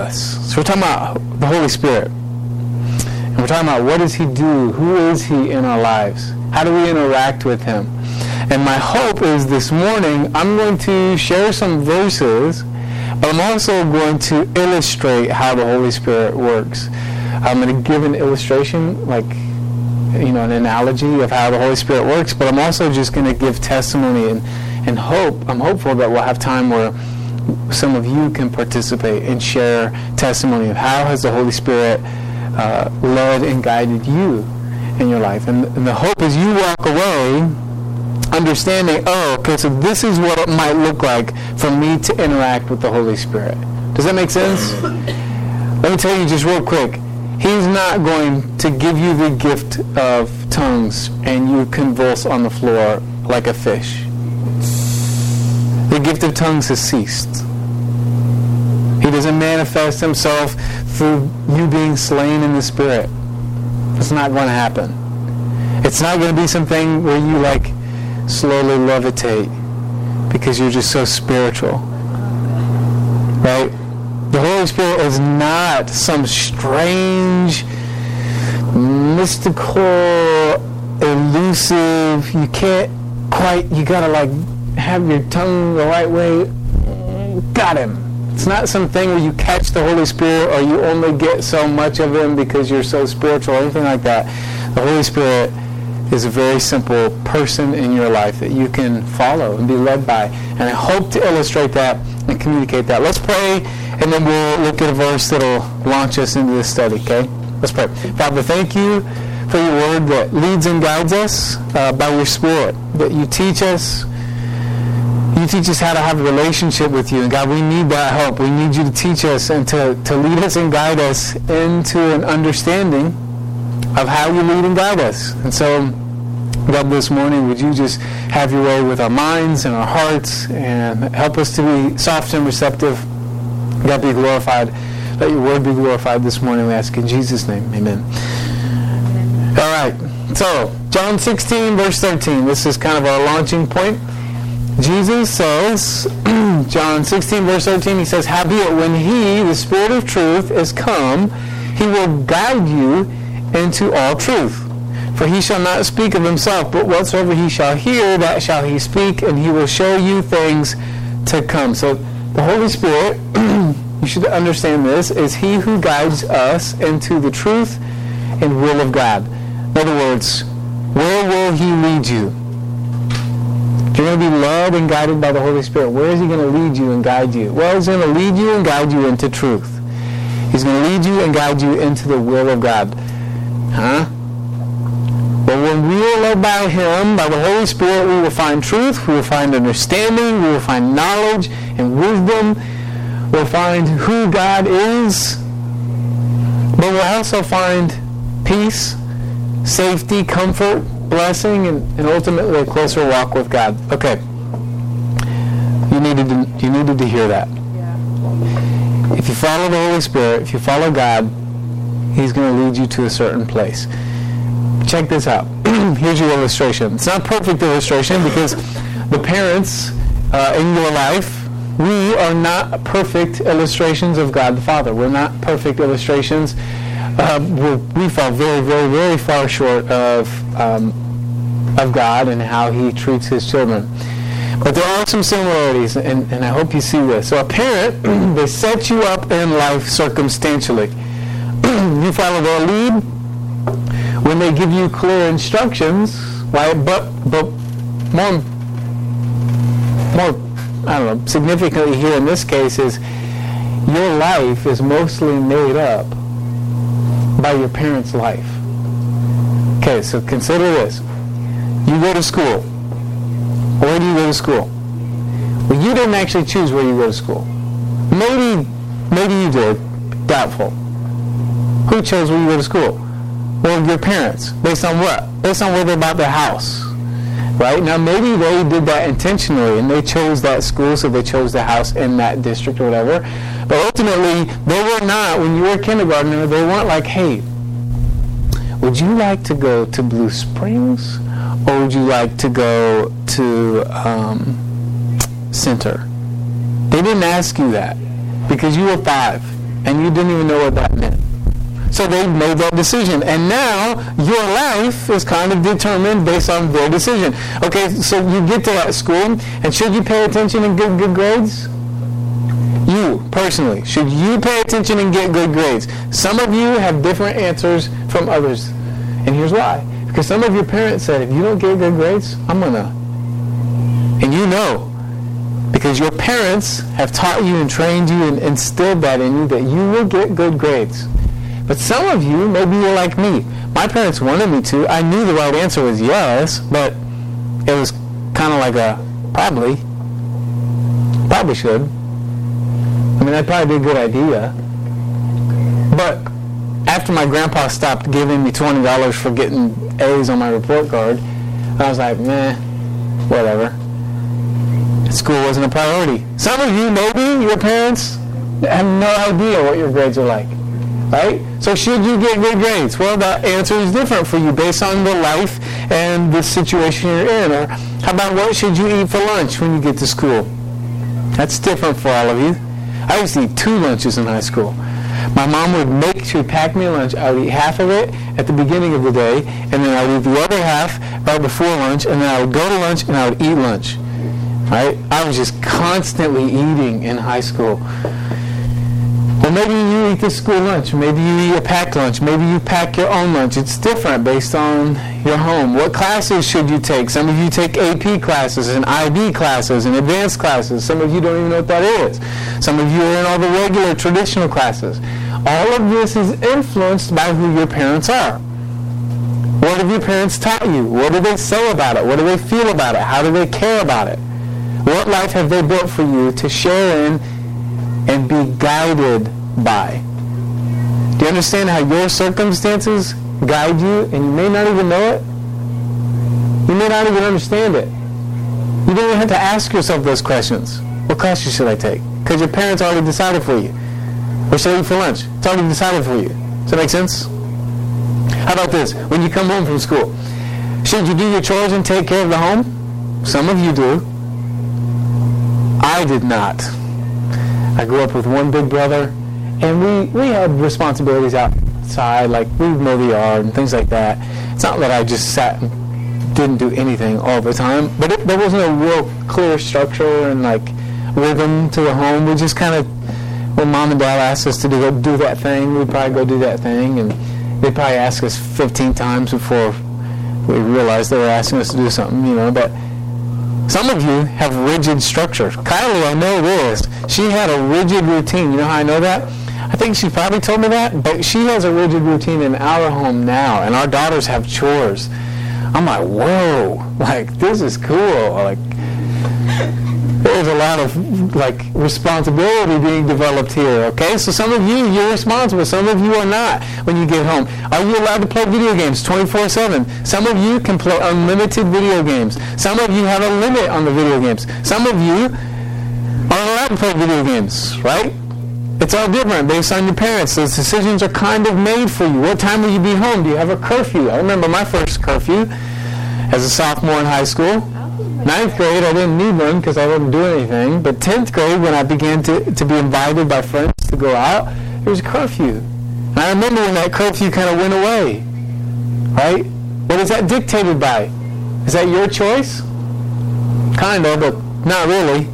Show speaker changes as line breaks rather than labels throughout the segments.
us. So we're talking about the Holy Spirit. And we're talking about what does he do? Who is he in our lives? How do we interact with him? And my hope is this morning I'm going to share some verses, but I'm also going to illustrate how the Holy Spirit works. I'm going to give an illustration, like, you know, an analogy of how the Holy Spirit works, but I'm also just going to give testimony and, and hope. I'm hopeful that we'll have time where some of you can participate and share testimony of how has the Holy Spirit uh, led and guided you in your life. And, and the hope is you walk away understanding, oh, okay, so this is what it might look like for me to interact with the Holy Spirit. Does that make sense? Let me tell you just real quick. He's not going to give you the gift of tongues and you convulse on the floor like a fish. The gift of tongues has ceased. Manifest himself through you being slain in the Spirit. It's not going to happen. It's not going to be something where you like slowly levitate because you're just so spiritual. Right? The Holy Spirit is not some strange, mystical, elusive, you can't quite, you gotta like have your tongue the right way. Got him. It's not something where you catch the Holy Spirit or you only get so much of him because you're so spiritual or anything like that. The Holy Spirit is a very simple person in your life that you can follow and be led by. And I hope to illustrate that and communicate that. Let's pray, and then we'll look at a verse that'll launch us into this study, okay? Let's pray. Father, thank you for your word that leads and guides us uh, by your Spirit, that you teach us teach us how to have a relationship with you. And God, we need that help. We need you to teach us and to, to lead us and guide us into an understanding of how you lead and guide us. And so, God, this morning, would you just have your way with our minds and our hearts and help us to be soft and receptive. God, be glorified. Let your word be glorified this morning, we ask in Jesus' name. Amen. All right. So, John 16, verse 13. This is kind of our launching point. Jesus says, John 16, verse 13, he says, Howbeit, when he, the Spirit of truth, is come, he will guide you into all truth. For he shall not speak of himself, but whatsoever he shall hear, that shall he speak, and he will show you things to come. So the Holy Spirit, you should understand this, is he who guides us into the truth and will of God. In other words, where will he lead you? You're going to be loved and guided by the Holy Spirit. Where is He going to lead you and guide you? Well, He's going to lead you and guide you into truth. He's going to lead you and guide you into the will of God. Huh? But when we are led by Him, by the Holy Spirit, we will find truth, we will find understanding, we will find knowledge and wisdom. We'll find who God is. But we'll also find peace, safety, comfort, blessing and, and ultimately a closer walk with God. Okay. You needed to, you needed to hear that. Yeah. If you follow the Holy Spirit, if you follow God, He's going to lead you to a certain place. Check this out. Here's your illustration. It's not a perfect illustration because the parents uh, in your life, we are not perfect illustrations of God the Father. We're not perfect illustrations um, we fall very, very, very far short of um, of God and how He treats His children. But there are some similarities, and, and I hope you see this. So a parent, they set you up in life circumstantially. you follow their lead when they give you clear instructions, right? But but more more I don't know significantly here in this case is your life is mostly made up by your parents' life. Okay, so consider this. You go to school. Where do you go to school? Well, you didn't actually choose where you go to school. Maybe, maybe you did. Doubtful. Who chose where you go to school? Well, your parents. Based on what? Based on where they bought their house. Right? Now, maybe they did that intentionally and they chose that school, so they chose the house in that district or whatever. But ultimately, they were not, when you were a kindergartner, they weren't like, hey, would you like to go to Blue Springs or would you like to go to um, Center? They didn't ask you that because you were five. and you didn't even know what that meant. So they made that decision. And now your life is kind of determined based on their decision. Okay, so you get to that school, and should you pay attention and get good grades? You, personally, should you pay attention and get good grades? Some of you have different answers from others. And here's why. Because some of your parents said, if you don't get good grades, I'm going to. And you know. Because your parents have taught you and trained you and instilled that in you that you will get good grades. But some of you, maybe you're like me. My parents wanted me to. I knew the right answer was yes, but it was kind of like a probably. Probably should. I mean, that'd probably be a good idea. But after my grandpa stopped giving me $20 for getting A's on my report card, I was like, meh, whatever. School wasn't a priority. Some of you, maybe, your parents have no idea what your grades are like right? So should you get good grades? Well, the answer is different for you based on the life and the situation you're in. Or how about what should you eat for lunch when you get to school? That's different for all of you. I used to eat two lunches in high school. My mom would make, she would pack me a lunch. I would eat half of it at the beginning of the day, and then I would eat the other half right before lunch, and then I would go to lunch and I would eat lunch. Right? I was just constantly eating in high school. Or maybe eat the school lunch. Maybe you eat a packed lunch. Maybe you pack your own lunch. It's different based on your home. What classes should you take? Some of you take AP classes and IB classes and advanced classes. Some of you don't even know what that is. Some of you are in all the regular traditional classes. All of this is influenced by who your parents are. What have your parents taught you? What do they say about it? What do they feel about it? How do they care about it? What life have they built for you to share in and be guided by. Do you understand how your circumstances guide you and you may not even know it? You may not even understand it. You don't even have to ask yourself those questions. What classes should I take? Because your parents already decided for you. What should I eat for lunch? It's already decided for you. Does that make sense? How about this? When you come home from school, should you do your chores and take care of the home? Some of you do. I did not. I grew up with one big brother, and we, we had responsibilities outside, like we mow the yard and things like that. It's not that I just sat and didn't do anything all the time, but it, there wasn't a real clear structure and like rhythm to the home. We just kind of, when mom and dad asked us to do, do that thing, we'd probably go do that thing, and they'd probably ask us 15 times before we realized they were asking us to do something, you know, but some of you have rigid structures. Kylie, I know this. She had a rigid routine. You know how I know that? I think she probably told me that, but she has a rigid routine in our home now, and our daughters have chores. I'm like, whoa, like this is cool. Like there's a lot of like responsibility being developed here. Okay, so some of you you're responsible, some of you are not. When you get home, are you allowed to play video games 24/7? Some of you can play unlimited video games. Some of you have a limit on the video games. Some of you are allowed to play video games, right? It's all different based on your parents. Those decisions are kind of made for you. What time will you be home? Do you have a curfew? I remember my first curfew as a sophomore in high school. Ninth grade, I didn't need one because I wouldn't do anything. But tenth grade, when I began to, to be invited by friends to go out, there was a curfew. And I remember when that curfew kind of went away. Right? What is that dictated by? Is that your choice? Kind of, but not really.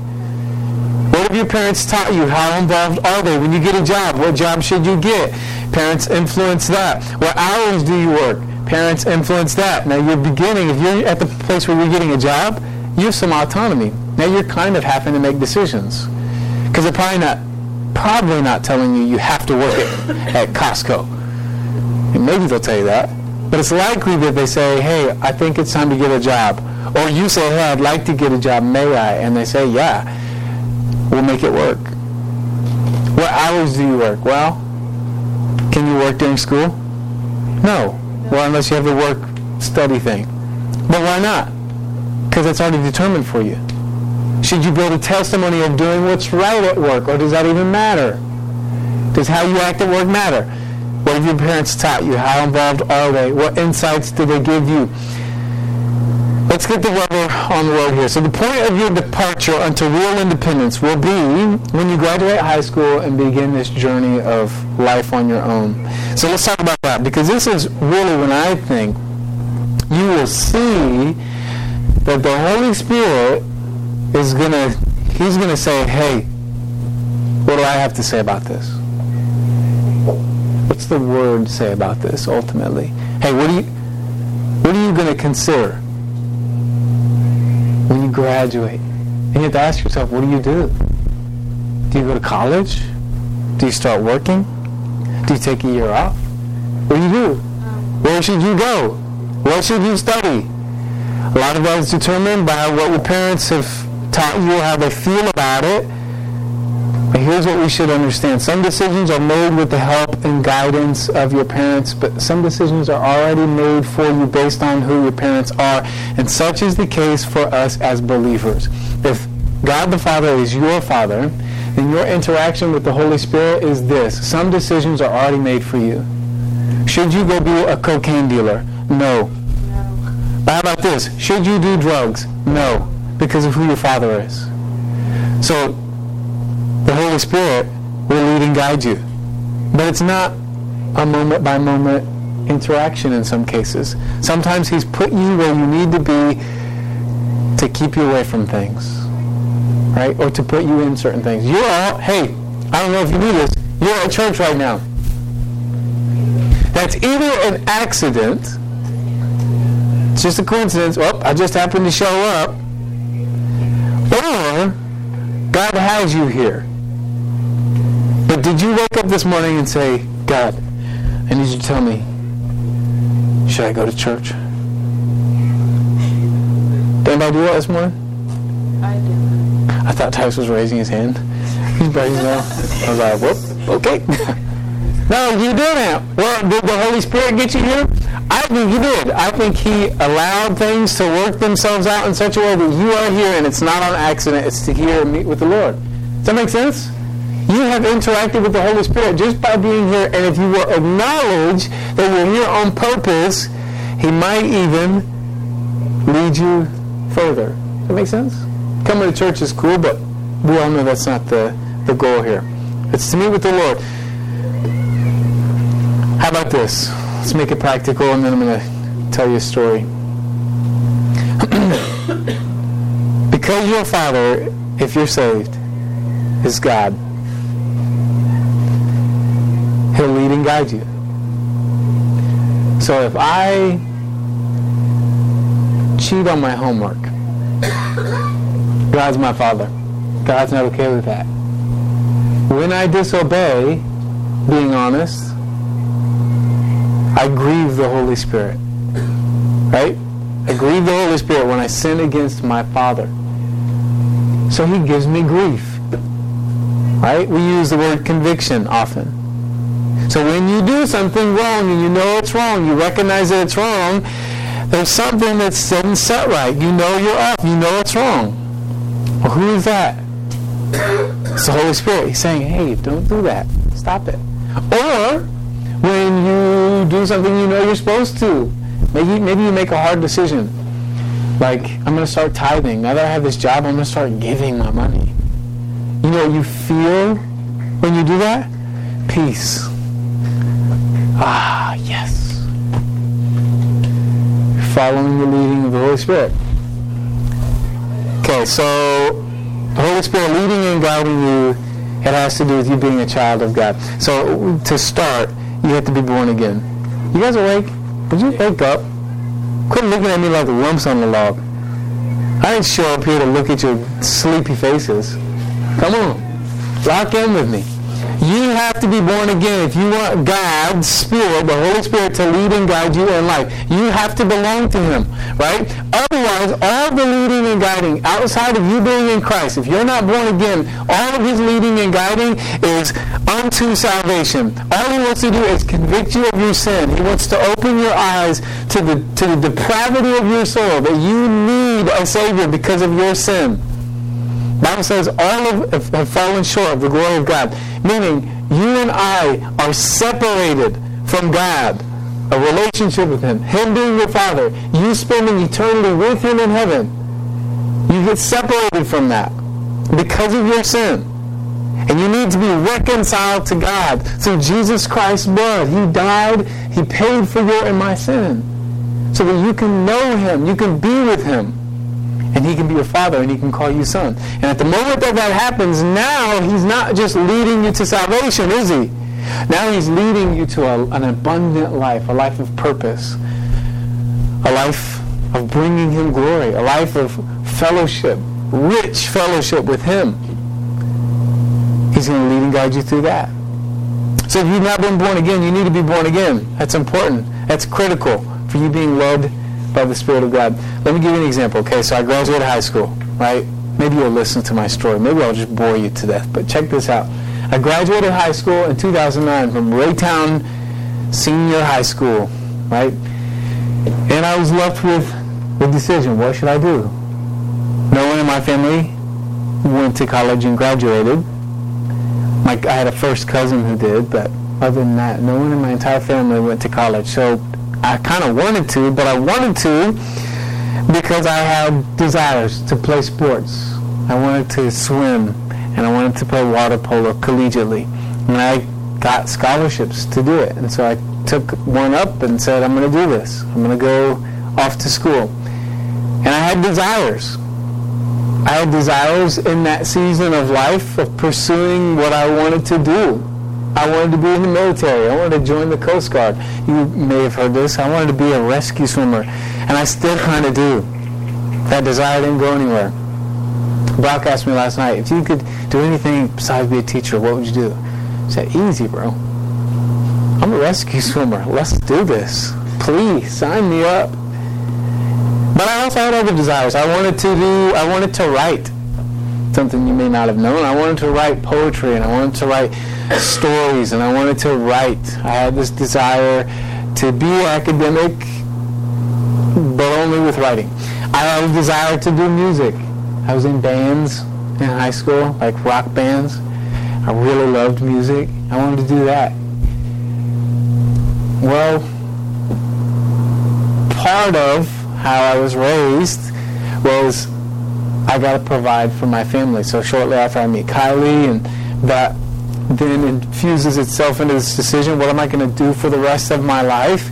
What have your parents taught you? How involved are they? When you get a job, what job should you get? Parents influence that. What hours do you work? Parents influence that. Now you're beginning, if you're at the place where you're getting a job, you have some autonomy. Now you're kind of having to make decisions. Because they're probably not, probably not telling you you have to work at, at Costco. And maybe they'll tell you that. But it's likely that they say, hey, I think it's time to get a job. Or you say, hey, I'd like to get a job, may I? And they say, yeah, we'll make it work. What hours do you work? Well, can you work during school? No. Well, unless you have the work study thing. But why not? because it's already determined for you. Should you build a testimony of doing what's right at work, or does that even matter? Does how you act at work matter? What have your parents taught you? How involved are they? What insights do they give you? Let's get the rubber on the road here. So the point of your departure unto real independence will be when you graduate high school and begin this journey of life on your own. So let's talk about that because this is really when I think you will see that the Holy Spirit is going to, he's going to say, hey, what do I have to say about this? What's the word say about this ultimately? Hey, what are you, what are you going to consider? Graduate. And you have to ask yourself, what do you do? Do you go to college? Do you start working? Do you take a year off? What do you do? Where should you go? What should you study? A lot of that is determined by what your parents have taught you, how they feel about it. But here's what we should understand. Some decisions are made with the help and guidance of your parents, but some decisions are already made for you based on who your parents are. And such is the case for us as believers. If God the Father is your Father, then your interaction with the Holy Spirit is this. Some decisions are already made for you. Should you go be a cocaine dealer? No. no. How about this? Should you do drugs? No. Because of who your father is. So the Holy Spirit will lead and guide you. But it's not a moment by moment interaction in some cases. Sometimes He's put you where you need to be to keep you away from things, right? Or to put you in certain things. You're all, hey, I don't know if you knew this, you're at church right now. That's either an accident, it's just a coincidence, well, I just happened to show up, or God has you here. But did you wake up this morning and say, God, I need you to tell me, should I go to church? Did anybody do that this morning?
I did.
I thought Tice was raising his hand. He's raising now. I was like, whoop, okay. no, you didn't. Well, did the Holy Spirit get you here? I think he did. I think he allowed things to work themselves out in such a way that you are here and it's not on accident. It's to hear and meet with the Lord. Does that make sense? Have interacted with the Holy Spirit just by being here, and if you will acknowledge that you're here on purpose, He might even lead you further. Does that make sense? Coming to church is cool, but we all know that's not the, the goal here. It's to meet with the Lord. How about this? Let's make it practical, and then I'm going to tell you a story. because your Father, if you're saved, is God guide you. So if I cheat on my homework, God's my father. God's not okay with that. When I disobey, being honest, I grieve the Holy Spirit. Right? I grieve the Holy Spirit when I sin against my Father. So he gives me grief. Right? We use the word conviction often. So when you do something wrong and you know it's wrong, you recognize that it's wrong, there's something that's set right. You know you're off. You know it's wrong. Well, who is that? It's the Holy Spirit. He's saying, hey, don't do that. Stop it. Or when you do something you know you're supposed to. Maybe, maybe you make a hard decision. Like, I'm going to start tithing. Now that I have this job, I'm going to start giving my money. You know you feel when you do that? Peace Ah, yes. Following the leading of the Holy Spirit. Okay, so the Holy Spirit leading and guiding you, it has to do with you being a child of God. So to start, you have to be born again. You guys awake? Did you wake up? Quit looking at me like lumps on the log. I didn't show up here to look at your sleepy faces. Come on. Lock in with me. You have to be born again if you want God's Spirit, the Holy Spirit, to lead and guide you in life. You have to belong to Him, right? Otherwise, all the leading and guiding outside of you being in Christ, if you're not born again, all of His leading and guiding is unto salvation. All He wants to do is convict you of your sin. He wants to open your eyes to the to the depravity of your soul that you need a Savior because of your sin. Bible says all of have fallen short of the glory of God. Meaning, you and I are separated from God a relationship with Him, Him being your Father, you spending eternity with Him in heaven, you get separated from that because of your sin. And you need to be reconciled to God through Jesus Christ's blood. He died, He paid for your and my sin. So that you can know Him, you can be with Him. And He can be your Father and He can call you Son. And at the moment that that happens, now He's not just leading you to salvation, is He? Now He's leading you to a, an abundant life, a life of purpose, a life of bringing Him glory, a life of fellowship, rich fellowship with Him. He's going to lead and guide you through that. So if you've not been born again, you need to be born again. That's important. That's critical for you being led by the Spirit of God. Let me give you an example. Okay, so I graduated high school, right? Maybe you'll listen to my story. Maybe I'll just bore you to death. But check this out. I graduated high school in 2009 from Raytown Senior High School, right? And I was left with the decision, what should I do? No one in my family went to college and graduated. My, I had a first cousin who did, but other than that, no one in my entire family went to college. So I kind of wanted to, but I wanted to because I had desires to play sports. I wanted to swim, and I wanted to play water polo collegiately. And I got scholarships to do it. And so I took one up and said, I'm going to do this. I'm going to go off to school. And I had desires. I had desires in that season of life of pursuing what I wanted to do. I wanted to be in the military. I wanted to join the Coast Guard. You may have heard this. I wanted to be a rescue swimmer. And I still kind of do. That desire didn't go anywhere. Brock asked me last night, if you could do anything besides be a teacher, what would you do? I said, easy, bro. I'm a rescue swimmer. Let's do this. Please, sign me up. But I also had other desires. I wanted to do, I wanted to write something you may not have known. I wanted to write poetry and I wanted to write stories and I wanted to write. I had this desire to be academic, but only with writing. I had a desire to do music. I was in bands in high school, like rock bands. I really loved music. I wanted to do that. Well, part of how I was raised was I got to provide for my family. So shortly after I meet Kylie, and that then infuses itself into this decision: what am I going to do for the rest of my life?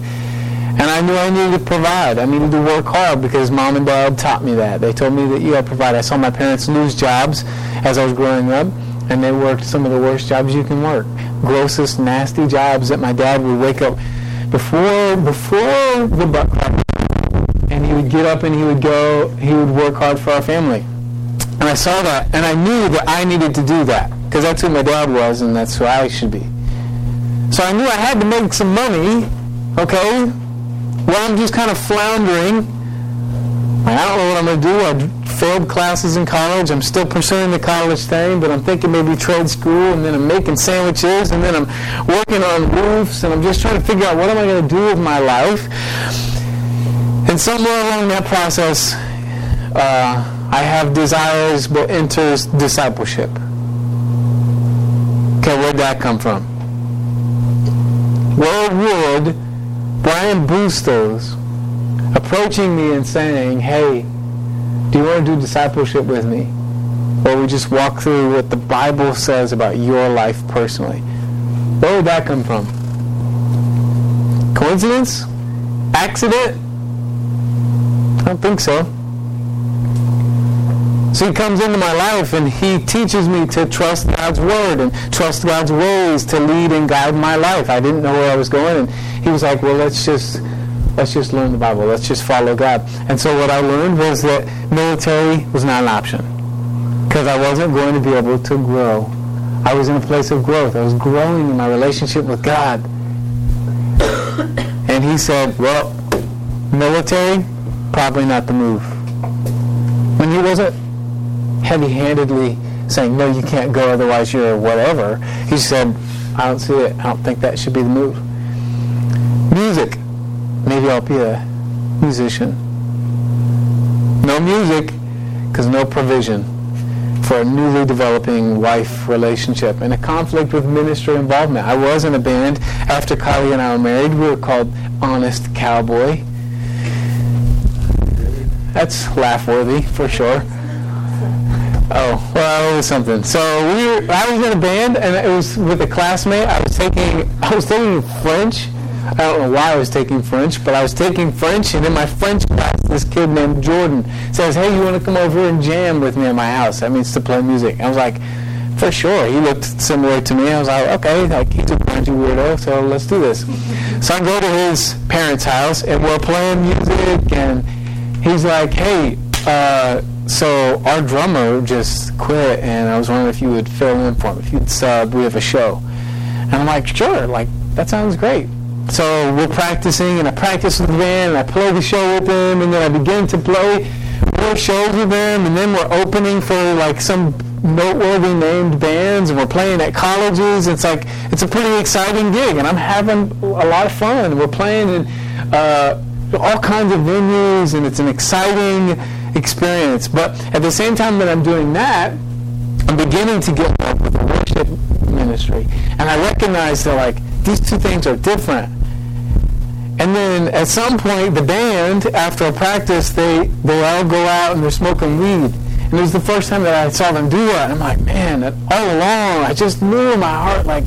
And I knew I needed to provide. I needed to work hard because mom and dad taught me that. They told me that you got to provide. I saw my parents lose jobs as I was growing up, and they worked some of the worst jobs you can work. Grossest, nasty jobs that my dad would wake up before before the butt crack get up and he would go, he would work hard for our family. And I saw that, and I knew that I needed to do that, because that's who my dad was, and that's who I should be. So I knew I had to make some money, okay? Well, I'm just kind of floundering. I don't know what I'm going to do. I failed classes in college. I'm still pursuing the college thing, but I'm thinking maybe trade school, and then I'm making sandwiches, and then I'm working on roofs, and I'm just trying to figure out what am I going to do with my life. And somewhere along that process, uh, I have desires, but enters discipleship. Okay, where'd that come from? Where would Brian Bustos approaching me and saying, hey, do you want to do discipleship with me? Or we just walk through what the Bible says about your life personally. Where would that come from? Coincidence? Accident? Don't think so. So he comes into my life and he teaches me to trust God's word and trust God's ways to lead and guide my life. I didn't know where I was going and he was like, well, let's just let's just learn the Bible. Let's just follow God. And so what I learned was that military was not an option because I wasn't going to be able to grow. I was in a place of growth. I was growing in my relationship with God. And he said, well, military, probably not the move. When he wasn't heavy-handedly saying, no, you can't go, otherwise you're whatever, he said, I don't see it. I don't think that should be the move. Music. Maybe I'll be a musician. No music, because no provision. for a newly developing wife relationship and a conflict with ministry involvement. I was in a band after Kylie and I were married. We were called Honest Cowboy. That's laugh worthy for sure. Oh, well, it was something. So we were, I was in a band, and it was with a classmate. I was taking, I was taking French. I don't know why I was taking French, but I was taking French, and in my French class, this kid named Jordan says, "Hey, you want to come over and jam with me at my house? That means to play music." I was like, "For sure." He looked similar to me. I was like, "Okay, like he's a Frenchy weirdo, so let's do this." So I go to his parents' house, and we're playing music, and he's like, "Hey." Uh, so our drummer just quit, and I was wondering if you would fill in for him, if you'd sub. We have a show, and I'm like, sure, like that sounds great. So we're practicing, and I practice with the band, and I play the show with them, and then I begin to play more shows with them, and then we're opening for like some noteworthy named bands, and we're playing at colleges. It's like it's a pretty exciting gig, and I'm having a lot of fun. We're playing and, uh, all kinds of venues, and it's an exciting experience. But at the same time that I'm doing that, I'm beginning to get involved with the worship ministry. And I recognize that like these two things are different. And then at some point the band, after a practice, they, they all go out and they're smoking weed. And it was the first time that I saw them do that. And I'm like, man, all along I just knew in my heart like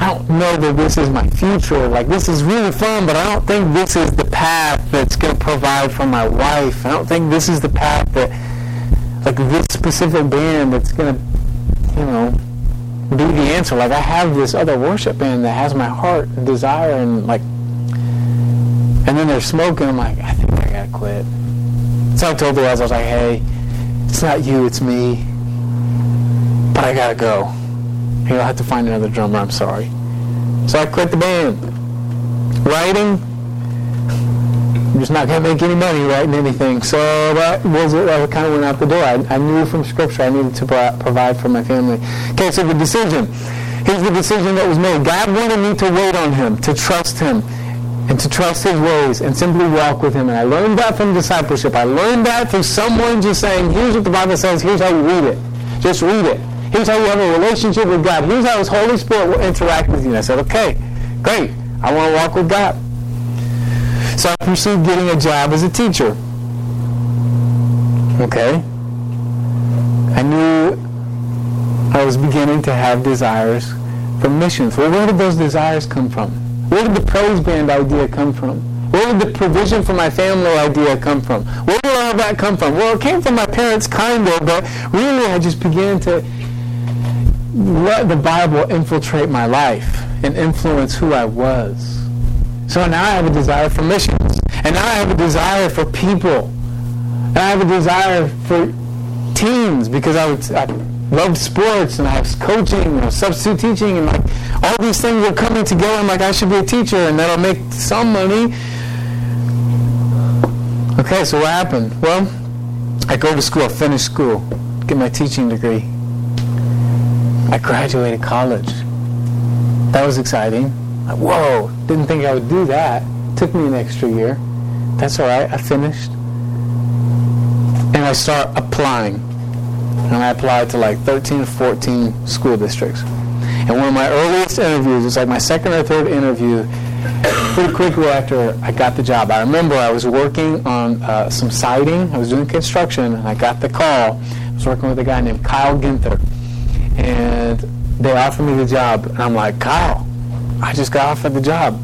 I don't know that this is my future. Like, this is really fun, but I don't think this is the path that's going to provide for my wife. I don't think this is the path that, like, this specific band that's going to, you know, be the answer. Like, I have this other worship band that has my heart and desire, and, like, and then they're smoking. I'm like, I think I got to quit. So I told the guys, I was like, hey, it's not you, it's me. But I got to go. He'll have to find another drummer. I'm sorry. So I quit the band. Writing, I'm just not going to make any money writing anything. So that was it. I kind of went out the door. I, I knew from Scripture I needed to pro- provide for my family. Okay, so the decision. Here's the decision that was made. God wanted me to wait on Him, to trust Him, and to trust His ways, and simply walk with Him. And I learned that from discipleship. I learned that through someone just saying, here's what the Bible says, here's how you read it. Just read it. Here's how you have a relationship with God. Here's how His Holy Spirit will interact with you. And I said, okay, great. I want to walk with God. So I pursued getting a job as a teacher. Okay. I knew I was beginning to have desires for missions. Well, where did those desires come from? Where did the praise band idea come from? Where did the provision for my family idea come from? Where did all that come from? Well, it came from my parents, kind of, but really I just began to let the Bible infiltrate my life and influence who I was. So now I have a desire for missions. And now I have a desire for people. And I have a desire for teams because I, would, I loved sports and I was coaching and substitute teaching and like all these things are coming together. I'm like, I should be a teacher and that'll make some money. Okay, so what happened? Well, I go to school, I finish school, get my teaching degree. I graduated college. That was exciting. Whoa, didn't think I would do that. Took me an extra year. That's all right. I finished. And I start applying. And I applied to like 13 or 14 school districts. And one of my earliest interviews, it's like my second or third interview, pretty quickly after I got the job. I remember I was working on uh, some siding. I was doing construction, and I got the call. I was working with a guy named Kyle Ginther and they offered me the job, and I'm like, Kyle, I just got offered the job,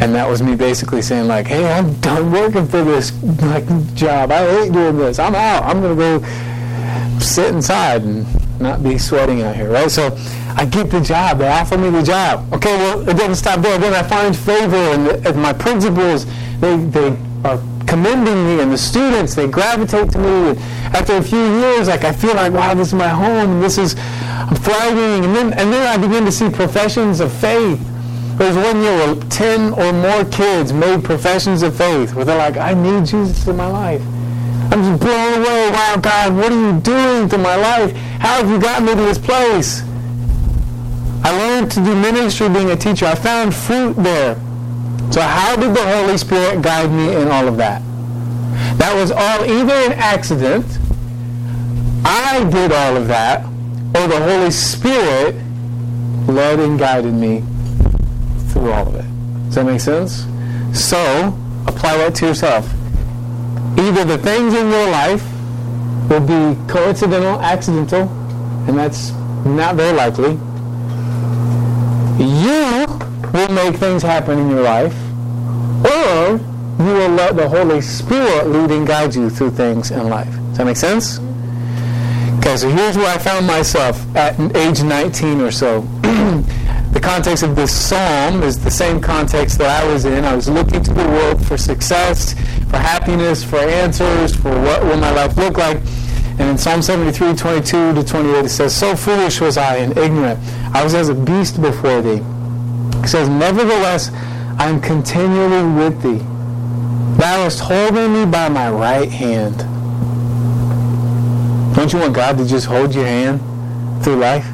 and that was me basically saying like, hey, I'm done working for this like job. I hate doing this. I'm out. I'm gonna go sit inside and not be sweating out here, right? So I get the job. They offer me the job. Okay, well, it doesn't stop there. Then I find favor, and, my principals, they, they are commending me, and the students, they gravitate to me. And after a few years, like I feel like, wow, this is my home, and this is, I'm thriving. And then, and then I begin to see professions of faith. There's one year where 10 or more kids made professions of faith where they're like, I need Jesus in my life. I'm just blown away. Wow, God, what are you doing to my life? How have you gotten me to this place? I learned to do ministry being a teacher. I found fruit there. So how did the Holy Spirit guide me in all of that? That was all either an accident I did all of that, or the Holy Spirit led and guided me through all of it. Does that make sense? So, apply that to yourself. Either the things in your life will be coincidental, accidental, and that's not very likely. Will make things happen in your life, or you will let the Holy Spirit lead and guide you through things in life. Does that make sense? Okay, so here's where I found myself at age 19 or so. the context of this psalm is the same context that I was in. I was looking to the world for success, for happiness, for answers, for what will my life look like. And in Psalm 73, 22 to 28, it says, So foolish was I and ignorant. I was as a beast before thee. It says, Nevertheless, I am continually with thee. Thou hast holding me by my right hand. Don't you want God to just hold your hand through life?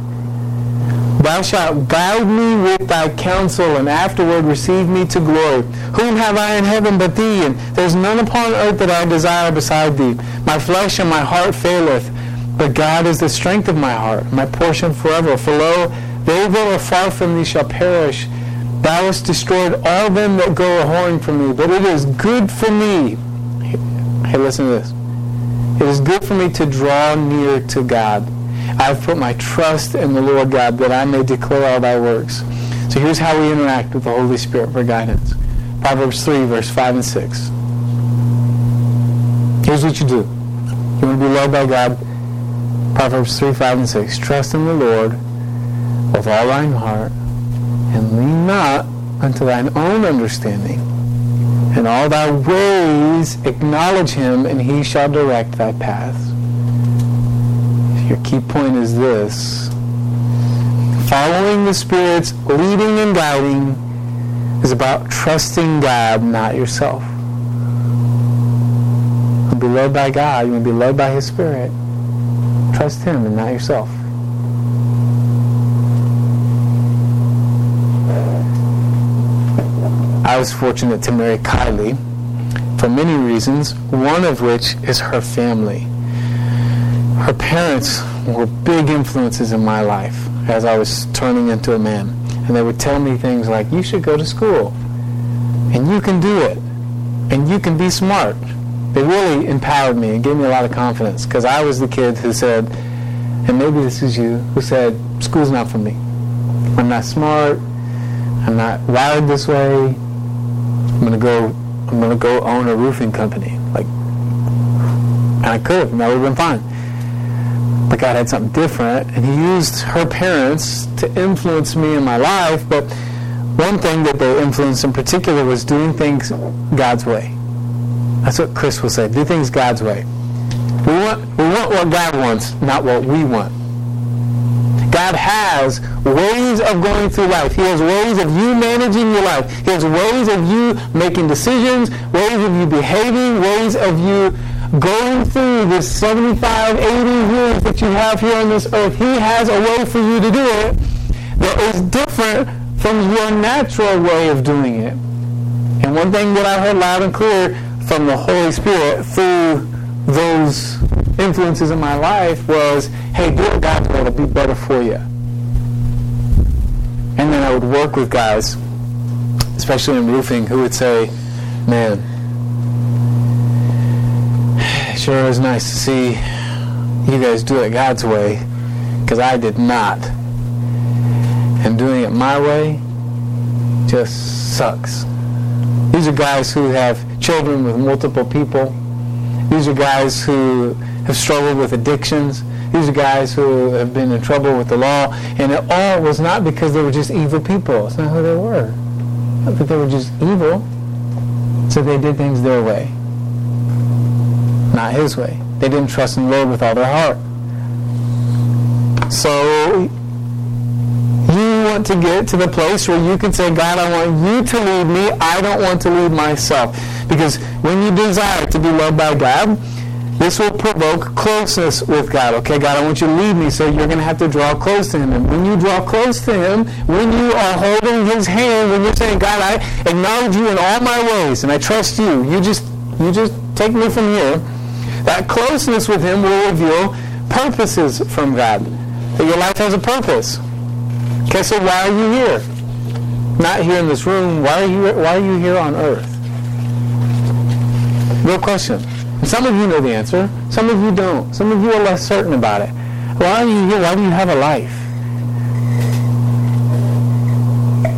Thou shalt guide me with thy counsel, and afterward receive me to glory. Whom have I in heaven but thee? And there is none upon earth that I desire beside thee. My flesh and my heart faileth, but God is the strength of my heart, my portion forever. For lo, they that are far from thee shall perish. Thou hast destroyed all them that go a whoring from me, But it is good for me. Hey, listen to this. It is good for me to draw near to God. I have put my trust in the Lord God that I may declare all thy works. So here's how we interact with the Holy Spirit for guidance. Proverbs 3, verse 5 and 6. Here's what you do. You want to be led by God? Proverbs 3, 5, and 6. Trust in the Lord with all thine heart, and lean not unto thine own understanding. In all thy ways acknowledge him, and he shall direct thy paths. Your key point is this. Following the Spirit's leading and guiding is about trusting God, not yourself. You be led by God. You to be led by His Spirit. Trust Him and not yourself. I was fortunate to marry Kylie for many reasons, one of which is her family. Her parents were big influences in my life as I was turning into a man. And they would tell me things like, you should go to school, and you can do it, and you can be smart. They really empowered me and gave me a lot of confidence because I was the kid who said, and maybe this is you, who said, school's not for me. I'm not smart. I'm not wired this way. I'm gonna go. I'm gonna go own a roofing company. Like, and I could have, and that would have been fine. But God had something different, and He used her parents to influence me in my life. But one thing that they influenced in particular was doing things God's way. That's what Chris will say. Do things God's way. We want, we want what God wants, not what we want. God has ways of going through life. He has ways of you managing your life. He has ways of you making decisions, ways of you behaving, ways of you going through this 75, 80 years that you have here on this earth. He has a way for you to do it that is different from your natural way of doing it. And one thing that I heard loud and clear from the Holy Spirit through those influences in my life was, hey, do it God's way. It'll be better for you. And then I would work with guys, especially in roofing, who would say, man, sure is nice to see you guys do it God's way, because I did not. And doing it my way just sucks. These are guys who have children with multiple people. These are guys who have struggled with addictions. These are guys who have been in trouble with the law. And it all was not because they were just evil people. It's not who they were. Not that they were just evil. So they did things their way, not his way. They didn't trust in the Lord with all their heart. So you want to get to the place where you can say, God, I want you to lead me. I don't want to lead myself. Because when you desire to be loved by God, this will provoke closeness with God. Okay, God, I want you to lead me, so you're going to have to draw close to Him. And when you draw close to Him, when you are holding His hand, when you're saying, God, I acknowledge you in all my ways, and I trust you. You just, you just take me from here. That closeness with Him will reveal purposes from God. That your life has a purpose. Okay, so why are you here? Not here in this room. Why are you why are you here on earth? Real question. And some of you know the answer. Some of you don't. Some of you are less certain about it. Why are you here? Why do you have a life?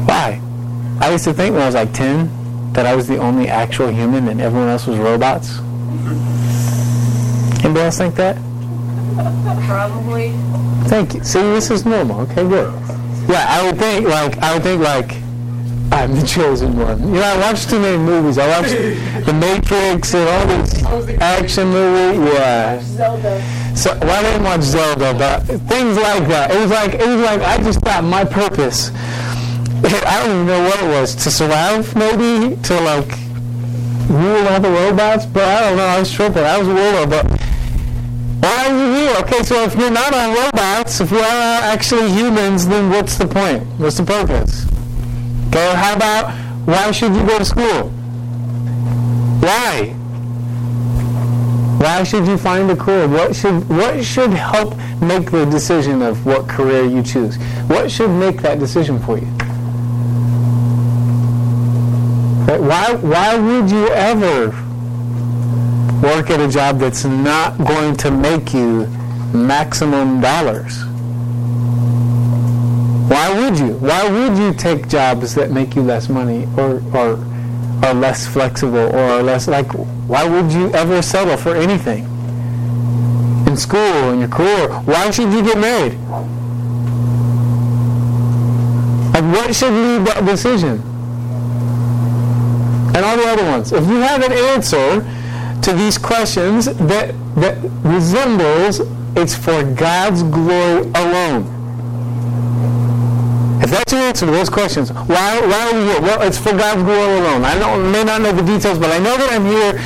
Why? I used to think when I was like 10 that I was the only actual human and everyone else was robots. Anybody else think that?
Probably.
Thank you. See, this is normal. Okay, good. Yeah, I would think like I would think like I'm the chosen one. You know, I watched too many movies. I watched The Matrix and all these action movies. Yeah.
Zelda.
So well, I didn't watch Zelda, but things like that. It was like it was like I just thought my purpose. I don't even know what it was to survive, maybe to like rule all the robots. But I don't know. I was tripping. I was a ruler, but why are you here? Okay, so if you're not on robots, if you are actually humans, then what's the point? What's the purpose? Okay, how about why should you go to school? Why? Why should you find a career? What should what should help make the decision of what career you choose? What should make that decision for you? Okay, Why why would you ever work at a job that's not going to make you maximum dollars? Why would you? Why would you take jobs that make you less money or or are less flexible or are less like why would you ever settle for anything? In school, in your career, why should you get married? Like what should lead that decision? And all the other ones. If you have an answer to these questions that that resembles it's for God's glory alone. If that's your answer to those questions, why, why are we here? Well, it's for God's glory alone. I don't, may not know the details, but I know that I'm here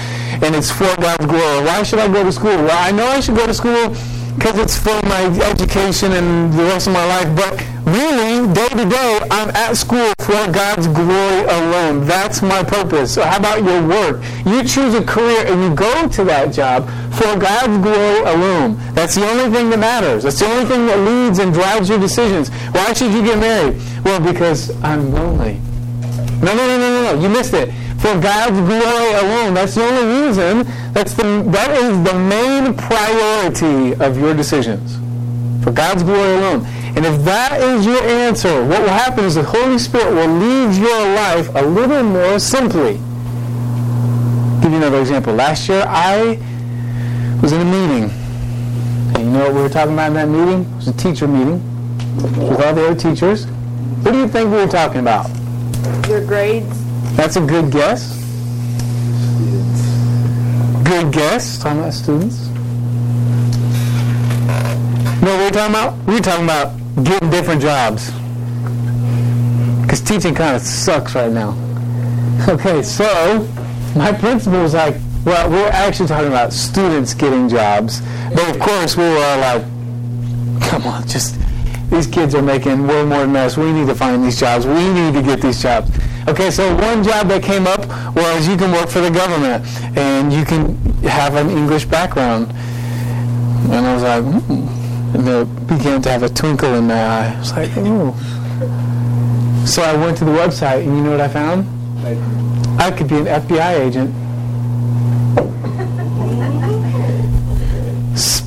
and it's for God's glory. Why should I go to school? Well, I know I should go to school because it's for my education and the rest of my life, but really, day to day, I'm at school for God's glory alone. That's my purpose. So how about your work? You choose a career and you go to that job for God's glory alone. That's the only thing that matters. That's the only thing that leads and drives your decisions. Why should you get married? Well, because I'm lonely. No, no, no, no, no. You missed it. For God's glory alone. That's the only reason. That's the that is the main priority of your decisions. For God's glory alone. And if that is your answer, what will happen is the Holy Spirit will lead your life a little more simply. give you another example. Last year I was in a meeting. And you know what we were talking about in that meeting? It was a teacher meeting with all the other teachers. What do you think we were talking about?
Your grades.
That's a good guess. Good guess. Talking about students. You know what we're talking about? We're talking about getting different jobs. Because teaching kind of sucks right now. Okay, so my principal was like, well, we're actually talking about students getting jobs. But of course, we were all like, come on, just these kids are making way more than us. We need to find these jobs. We need to get these jobs. Okay, so one job that came up was you can work for the government and you can have an English background. And I was like, hmm. And it began to have a twinkle in my eye. I was like, oh. So I went to the website and you know what I found? I could be an FBI agent.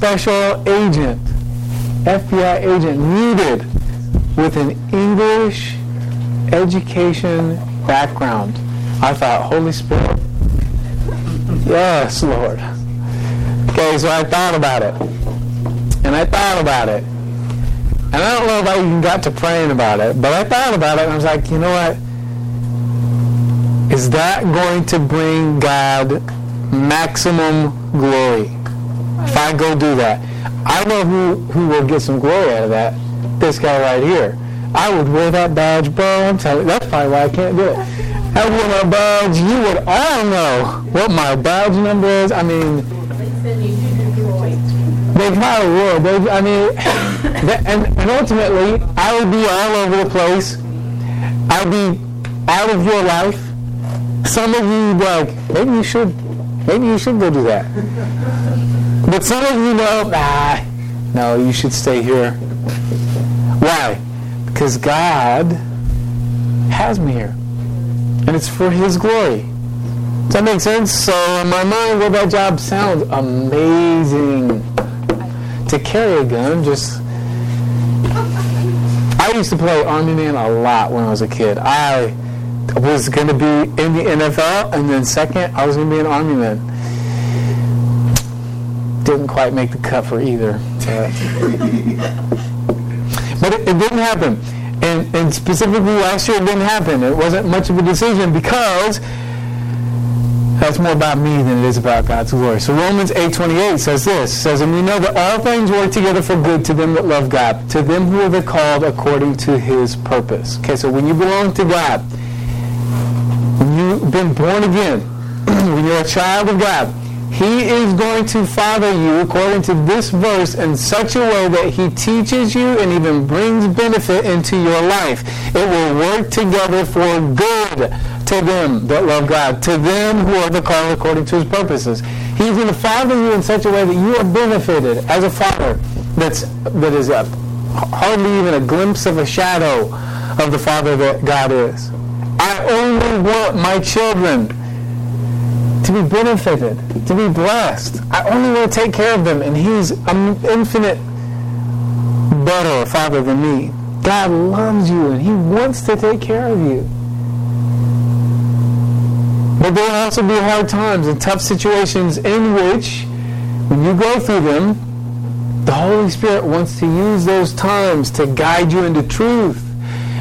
Special agent. FBI agent needed with an English education background. I thought, Holy Spirit, yes, Lord. Okay, so I thought about it. And I thought about it. And I don't know if I even got to praying about it, but I thought about it and I was like, you know what? Is that going to bring God maximum glory? I go do that. I know who, who will get some glory out of that. This guy right here. I would wear that badge, bro. I'm telling you, that's probably why I can't do it. I wear my badge. You would all know what my badge number is. I mean, they probably would. They, I mean, that, and, and ultimately, I would be all over the place. I'd be out of your life. Some of you like, maybe you should, maybe you should go do that. But some of you know, ah, No, you should stay here. Why? Because God has me here. And it's for His glory. Does that make sense? So in my mind, well, that job sounds amazing. To carry a gun, just... I used to play Army Man a lot when I was a kid. I was going to be in the NFL, and then second, I was going to be an Army Man. Didn't quite make the cut for either. but it, it didn't happen. And, and specifically last year, it didn't happen. It wasn't much of a decision because that's more about me than it is about God's glory. So Romans 8.28 says this, says, And we know that all things work together for good to them that love God, to them who are the called according to his purpose. Okay, so when you belong to God, when you've been born again, when you're a child of God, he is going to father you according to this verse in such a way that he teaches you and even brings benefit into your life. It will work together for good to them that love God, to them who are the called according to his purposes. He's going to father you in such a way that you are benefited as a father that's, that is a, hardly even a glimpse of a shadow of the father that God is. I only want my children to be benefited, to be blessed. I only want to take care of them, and He's an infinite better Father than me. God loves you, and He wants to take care of you. But there will also be hard times and tough situations in which, when you go through them, the Holy Spirit wants to use those times to guide you into truth,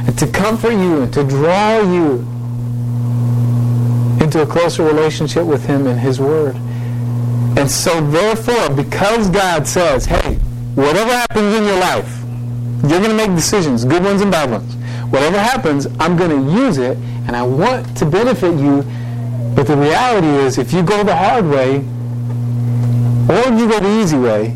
and to comfort you, and to draw you into a closer relationship with Him and His Word. And so, therefore, because God says, hey, whatever happens in your life, you're going to make decisions, good ones and bad ones. Whatever happens, I'm going to use it, and I want to benefit you. But the reality is, if you go the hard way, or you go the easy way,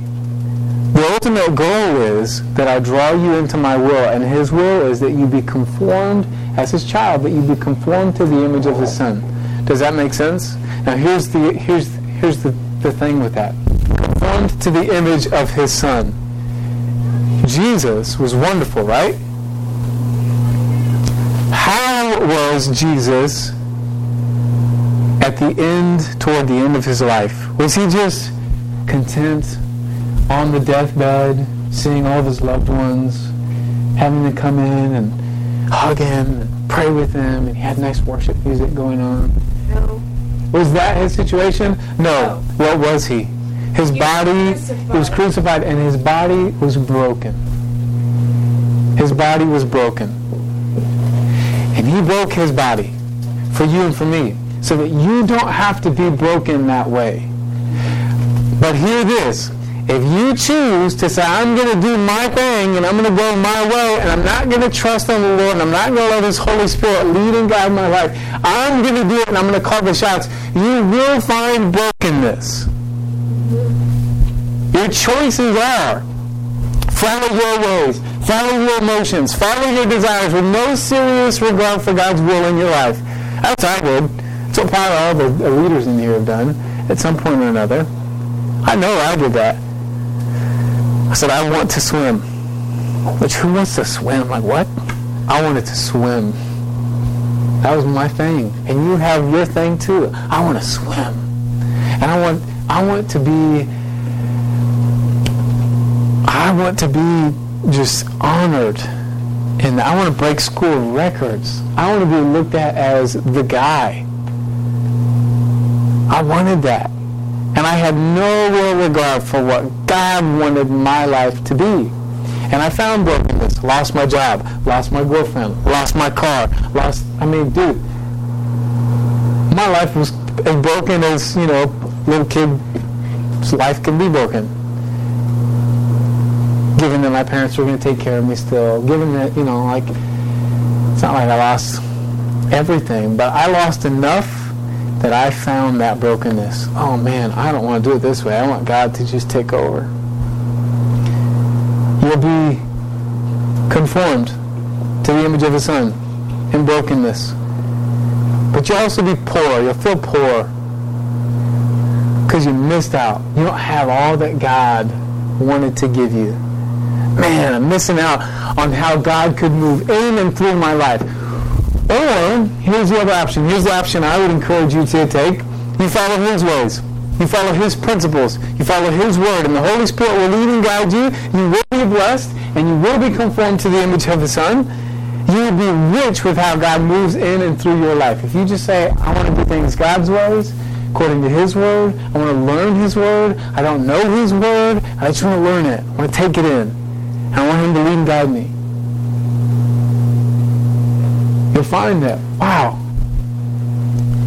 the ultimate goal is that I draw you into my will, and His will is that you be conformed as His child, that you be conformed to the image of His Son. Does that make sense? Now here's the here's here's the, the thing with that. Conformed to the image of his son. Jesus was wonderful, right? How was Jesus at the end, toward the end of his life? Was he just content on the deathbed, seeing all of his loved ones, having to come in and hug him and pray with him, and he had nice worship music going on?
No.
Was that his situation? No. What was he? His
He was
body,
crucified.
he was crucified and his body was broken. His body was broken. And he broke his body for you and for me so that you don't have to be broken that way. But hear this. If you choose to say, I'm going to do my thing and I'm going to go my way and I'm not going to trust on the Lord and I'm not going to let His Holy Spirit lead and guide my life, I'm going to do it and I'm going to call the shots, you will find brokenness. Your choices are follow your ways, follow your emotions, follow your desires with no serious regard for God's will in your life. That's I would. That's what probably all the leaders in here have done at some point or another. I know I did that. I said, I want to swim. Which who wants to swim? Like what? I wanted to swim. That was my thing. And you have your thing too. I want to swim. And I want I want to be I want to be just honored. And I want to break school records. I want to be looked at as the guy. I wanted that. And I had no real regard for what God wanted my life to be. And I found brokenness. Lost my job. Lost my girlfriend. Lost my car. Lost, I mean, dude, my life was as broken as, you know, little kid's life can be broken. Given that my parents were going to take care of me still. Given that, you know, like, it's not like I lost everything, but I lost enough that I found that brokenness. Oh man, I don't want to do it this way. I want God to just take over. You'll be conformed to the image of His Son in brokenness. But you'll also be poor. You'll feel poor because you missed out. You don't have all that God wanted to give you. Man, I'm missing out on how God could move in and through my life. Or, here's the other option. Here's the option I would encourage you to take. You follow His ways. You follow His principles. You follow His word. And the Holy Spirit will lead and guide you. You will be blessed, and you will be conformed to the image of the Son. You will be rich with how God moves in and through your life. If you just say, I want to do things God's ways, according to His Word. I want to learn His Word. I don't know His Word. I just want to learn it. I want to take it in. I want Him to lead and guide me. Find that, wow,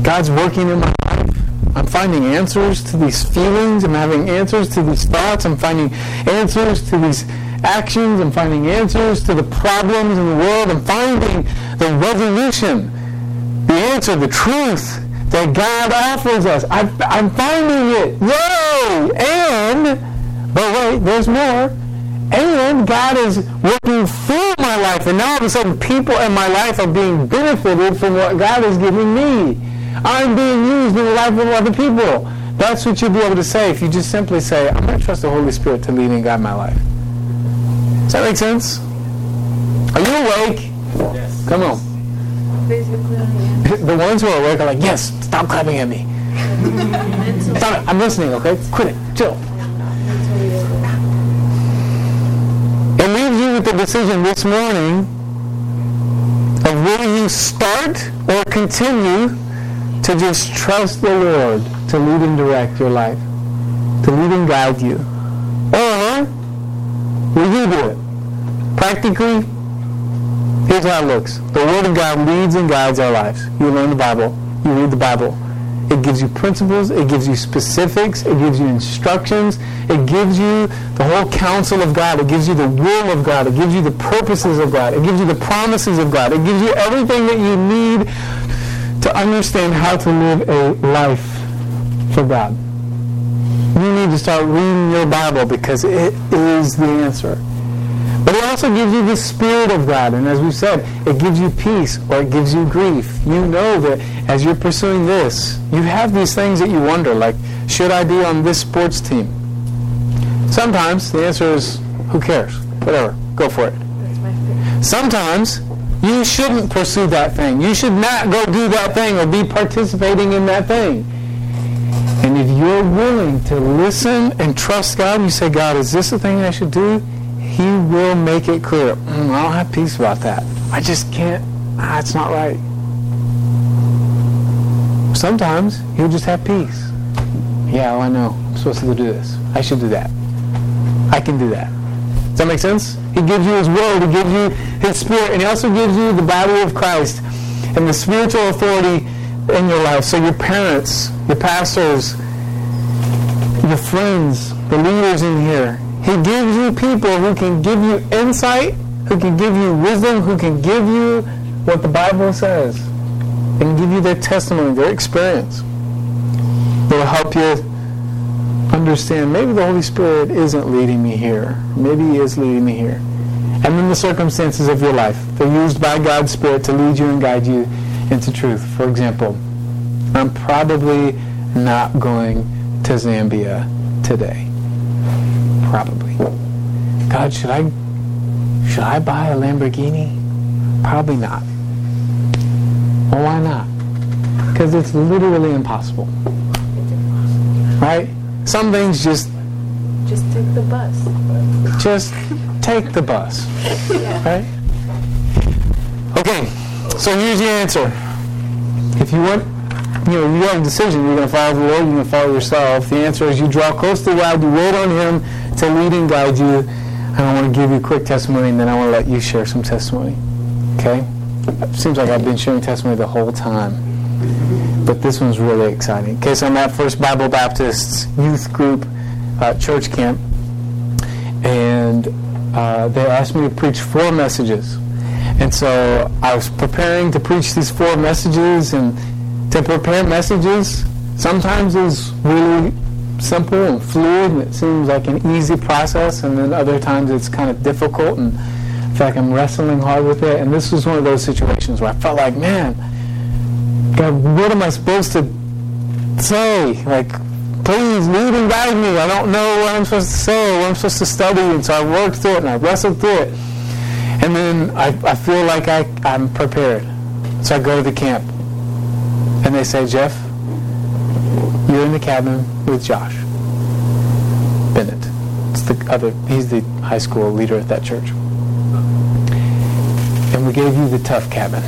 God's working in my life. I'm finding answers to these feelings. I'm having answers to these thoughts. I'm finding answers to these actions. I'm finding answers to the problems in the world. I'm finding the resolution, the answer, the truth that God offers us. I, I'm finding it. Yay! And, but wait, there's more. And God is working through my life. And now all of a sudden, people in my life are being benefited from what God is giving me. I'm being used in the life of other people. That's what you'll be able to say if you just simply say, I'm going to trust the Holy Spirit to lead and guide my life. Does that make sense? Are you awake?
Yes.
Come on.
Basically.
The ones who are awake are like, yes, stop clapping at me. Stop it. I'm listening, okay? Quit it. Chill. With the decision this morning of will you start or continue to just trust the Lord to lead and direct your life, to lead and guide you. Or will you do it? Practically, here's how it looks. The Word of God leads and guides our lives. You learn the Bible. You read the Bible. It gives you principles. It gives you specifics. It gives you instructions. It gives you the whole counsel of God. It gives you the will of God. It gives you the purposes of God. It gives you the promises of God. It gives you everything that you need to understand how to live a life for God. You need to start reading your Bible because it is the answer. But it also gives you the Spirit of God. And as we said, it gives you peace or it gives you grief. You know that as you're pursuing this, you have these things that you wonder, like, should I be on this sports team? Sometimes the answer is, who cares? Whatever, go for it. Sometimes you shouldn't pursue that thing. You should not go do that thing or be participating in that thing. And if you're willing to listen and trust God, you say, God, is this the thing I should do? He will make it clear. Mm, I don't have peace about that. I just can't. Ah, it's not right. Sometimes he'll just have peace. Yeah, well, I know. I'm supposed to do this. I should do that. I can do that. Does that make sense? He gives you His Word. He gives you His Spirit. And He also gives you the Bible of Christ and the spiritual authority in your life. So your parents, your pastors, your friends, the leaders in here, He gives you people who can give you insight, who can give you wisdom, who can give you what the Bible says. Can give you their testimony, their experience. Will help you understand maybe the Holy Spirit isn't leading me here. Maybe He is leading me here. And then the circumstances of your life. They're used by God's Spirit to lead you and guide you into truth. For example, I'm probably not going to Zambia today. Probably. God, should I should I buy a Lamborghini? Probably not. Well, why not? Because it's literally impossible. Right? Some things just
Just take the bus.
just take the bus. Right? Okay, so here's the answer. If you want, you know, you have a decision. You're going to follow the Lord. You're going to follow yourself. The answer is you draw close to God. You wait on Him to lead and guide you. And I want to give you a quick testimony, and then I want to let you share some testimony. Okay? Seems like I've been sharing testimony the whole time, but this one's really exciting. Okay, so I'm at First Bible Baptist Youth Group uh, Church Camp, and uh, they asked me to preach four messages. And so I was preparing to preach these four messages, and to prepare messages sometimes is really simple and fluid, and it seems like an easy process, and then other times it's kind of difficult, and I feel like I'm wrestling hard with it. And this was one of those situations where I felt like, man, God, what am I supposed to say? Like, please lead and guide me. I don't know what I'm supposed to say, what I'm supposed to study. And so I worked through it and I wrestled through it. And then I, I feel like I, I'm prepared. So I go to the camp. And they say, Jeff, you're in the cabin with Josh Bennett. It's the other, he's the high school leader at that church. And we gave you the tough cabin.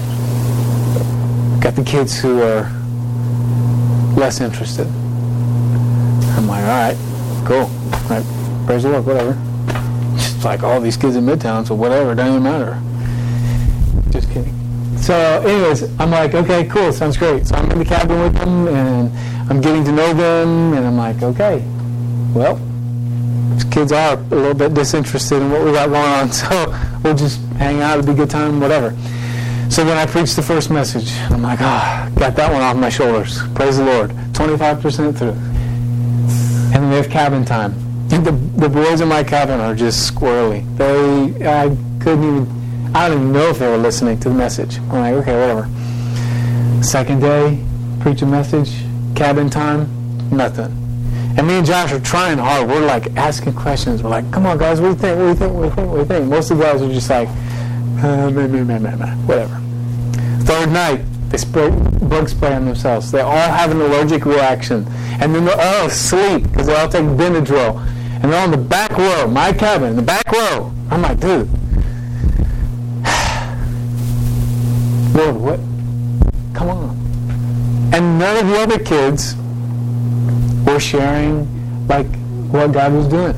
Got the kids who are less interested. I'm like, all right, cool. Right, praise the Lord, whatever. Just like all these kids in Midtown, so whatever, doesn't even matter. Just kidding. So, anyways, I'm like, okay, cool, sounds great. So I'm in the cabin with them, and I'm getting to know them, and I'm like, okay, well, these kids are a little bit disinterested in what we got going on, so we'll just hang out, it'll be a good time, whatever. So then I preached the first message. I'm like, ah, oh, got that one off my shoulders. Praise the Lord. 25% through. And then we have cabin time. And the, the boys in my cabin are just squirrely. They, I couldn't even, I don't even know if they were listening to the message. I'm like, okay, whatever. Second day, preach a message, cabin time, nothing. And me and Josh are trying hard. We're like asking questions. We're like, come on, guys, what do you think? What do you think? What do you think? What do you think? Most of the guys are just like, uh, meh, meh, meh, meh, meh, whatever. Third night, they spray bug spray on themselves. They all have an allergic reaction. And then they're all asleep because they all take Benadryl. And they're on the back row, my cabin, the back row. I'm like, dude. Lord, what? Come on. And none of the other kids were sharing like what God was doing.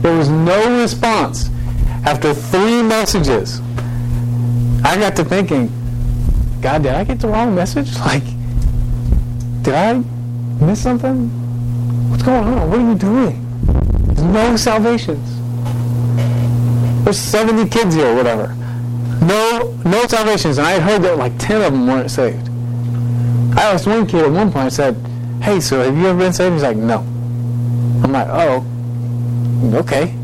There was no response. After three messages, I got to thinking, God, did I get the wrong message? Like, did I miss something? What's going on? What are you doing? There's no salvations. There's 70 kids here, or whatever. No, no salvations. And I had heard that like 10 of them weren't saved. I asked one kid at one point, I said, hey, so have you ever been saved? He's like, no. I'm like, oh, okay.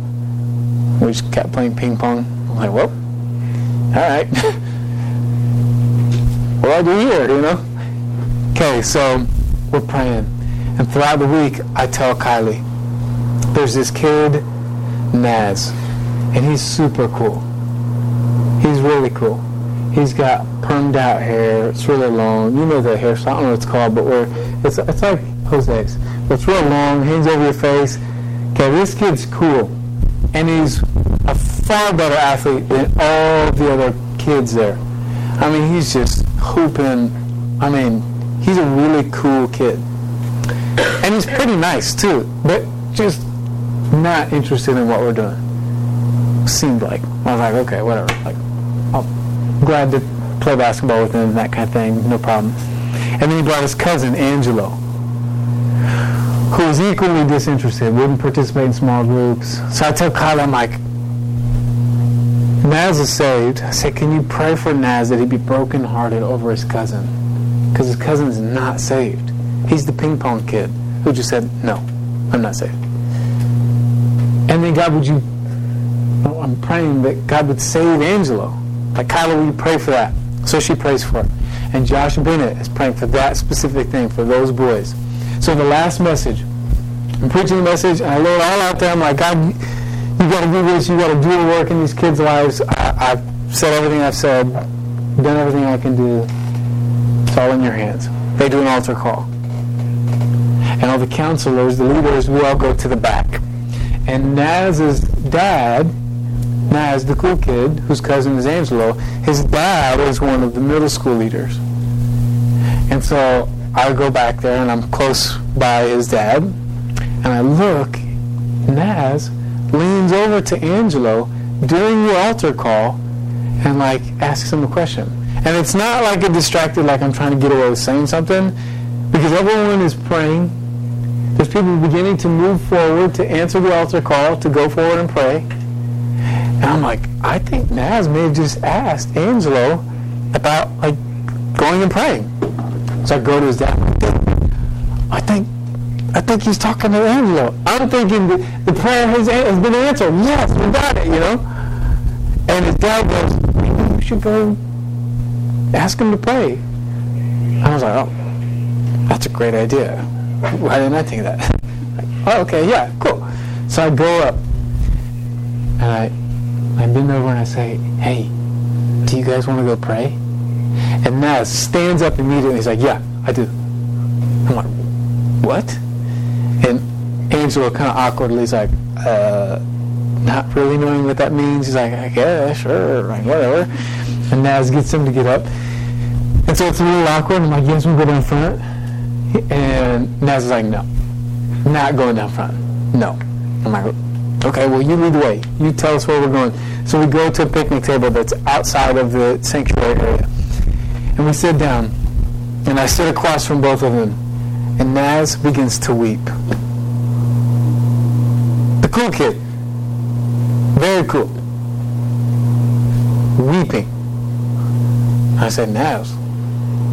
We just kept playing ping pong. I'm like, well, all right. what do I do here, you know? Okay, so we're praying. And throughout the week, I tell Kylie, there's this kid, Naz, and he's super cool. He's really cool. He's got permed out hair. It's really long. You know the hairstyle. I don't know what it's called, but we're, it's, it's like Jose's. It's real long, hangs over your face. Okay, this kid's cool. And he's a far better athlete than all the other kids there. I mean, he's just hooping. I mean, he's a really cool kid. And he's pretty nice, too, but just not interested in what we're doing. Seemed like. I was like, okay, whatever. Like, I'm glad to play basketball with him, and that kind of thing, no problem. And then he brought his cousin, Angelo, who was equally disinterested, wouldn't participate in small groups. So I tell Kyle, I'm like, Naz is saved. I said, can you pray for Naz that he be brokenhearted over his cousin? Because his cousin is not saved. He's the ping pong kid who just said, no, I'm not saved. And then God, would you, oh, I'm praying that God would save Angelo. Like, Kyla, will you pray for that? So she prays for it. And Josh Bennett is praying for that specific thing, for those boys. So the last message, I'm preaching the message, and I lay it all out there. I'm like, God, you got to do this. You got to do the work in these kids' lives. I, I've said everything I've said, done everything I can do. It's all in your hands. They do an altar call. And all the counselors, the leaders, we all go to the back. And Naz's dad, Naz, the cool kid, whose cousin is Angelo, his dad is one of the middle school leaders. And so I go back there and I'm close by his dad. And I look, Naz leans over to Angelo during the altar call and like asks him a question. And it's not like a distracted, like I'm trying to get away with saying something, because everyone is praying. There's people beginning to move forward to answer the altar call, to go forward and pray. And I'm like, I think Naz may have just asked Angelo about like going and praying. So I go to his dad. I think I think he's talking to Angelo. I'm thinking the, the prayer has, has been answered. Yes, we got it, you know. And his dad goes, maybe you should go ask him to pray. I was like, oh, that's a great idea. Why didn't I think of that? Oh, okay, yeah, cool. So I go up and I, I bend over and I say, hey, do you guys want to go pray? And Naz stands up immediately. He's like, yeah, I do. I'm like, what? And Angelo kind of awkwardly is like, uh, not really knowing what that means. He's like, I guess, sure, whatever. And Naz gets him to get up. And so it's a little awkward. I'm like, yes, we'll go down front. And Naz is like, no, not going down front. No. I'm like, okay, well, you lead the way. You tell us where we're going. So we go to a picnic table that's outside of the sanctuary area. And we sit down. And I sit across from both of them. And Naz begins to weep. The cool kid. Very cool. Weeping. I said, Naz,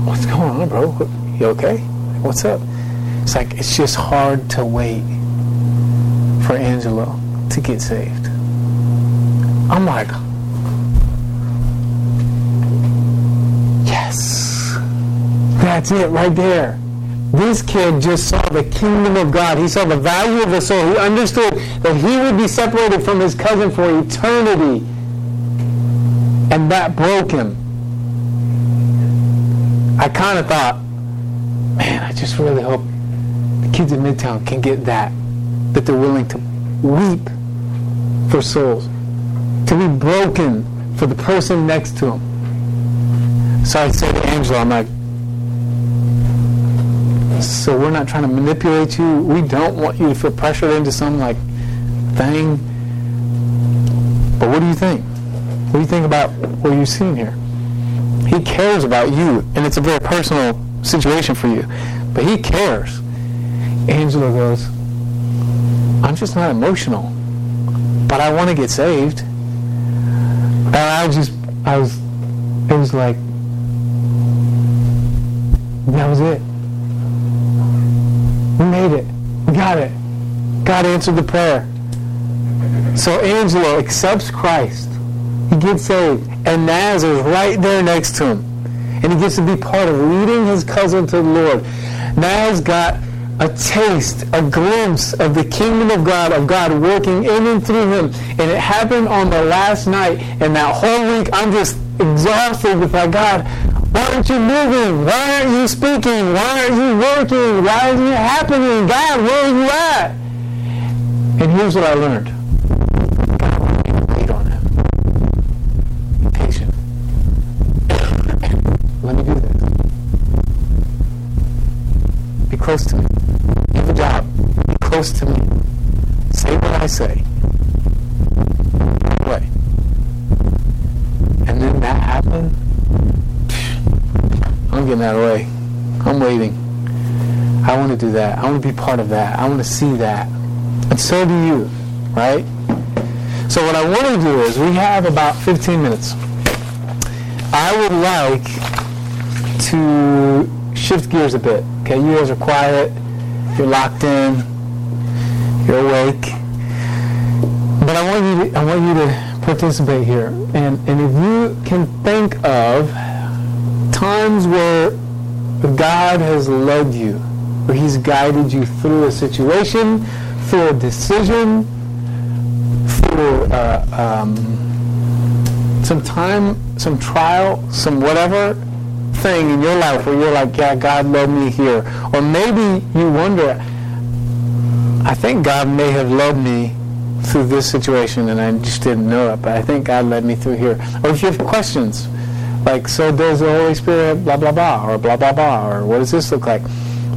what's going on, bro? You okay? What's up? It's like, it's just hard to wait for Angelo to get saved. I'm like, yes. That's it right there. This kid just saw the kingdom of God. He saw the value of the soul. He understood that he would be separated from his cousin for eternity. And that broke him. I kind of thought, man, I just really hope the kids in Midtown can get that. That they're willing to weep for souls. To be broken for the person next to him. So I said to Angelo, I'm like, so we're not trying to manipulate you. We don't want you to feel pressured into some like thing. But what do you think? What do you think about what you've seen here? He cares about you, and it's a very personal situation for you. But he cares. Angelo goes, I'm just not emotional, but I want to get saved. And I was just, I was, it was like, that was it. We made it. We got it. God answered the prayer. So Angelo accepts Christ. He gets saved. And Naz is right there next to him. And he gets to be part of leading his cousin to the Lord. Naz got a taste, a glimpse of the kingdom of God, of God working in and through him. And it happened on the last night. And that whole week, I'm just exhausted with like, God, why aren't you moving? Why aren't you speaking? Why aren't you working? Why isn't it happening? God, where are you at? And here's what I learned. Wait on him. Be patient. Let me do this. Be close to me. To me. Say what I say. Way. And then that happened. I'm getting out of the way. I'm waiting. I want to do that. I want to be part of that. I want to see that. And so do you, right? So what I want to do is we have about 15 minutes. I would like to shift gears a bit. Okay, you guys are quiet. You're locked in. You're awake. But I want you to, I want you to participate here. And and if you can think of times where God has led you, where He's guided you through a situation, through a decision, through uh, um, some time, some trial, some whatever thing in your life where you're like, yeah, God led me here. Or maybe you wonder, I think God may have led me through this situation and I just didn't know it, but I think God led me through here. Or if you have questions, like, so does the Holy Spirit blah, blah, blah, or blah, blah, blah, or what does this look like?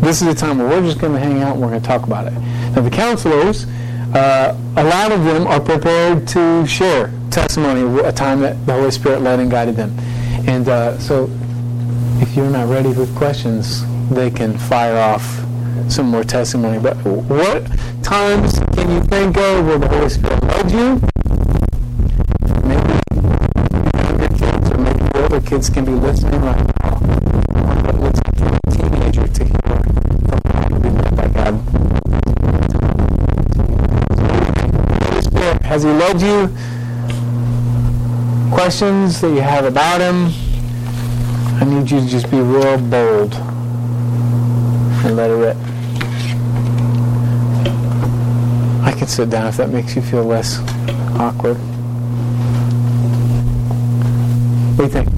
This is the time where we're just going to hang out and we're going to talk about it. Now, the counselors, uh, a lot of them are prepared to share testimony a time that the Holy Spirit led and guided them. And uh, so, if you're not ready with questions, they can fire off some more testimony. But what times can you think of where the Holy Spirit led you? Maybe younger kids or maybe older kids can be listening right now. What looks like a teenager to hear from God to be led by God. Holy Spirit, has He led you? Questions that you have about Him? I need you to just be real bold and let it rip. I can sit down if that makes you feel less awkward. What do you think?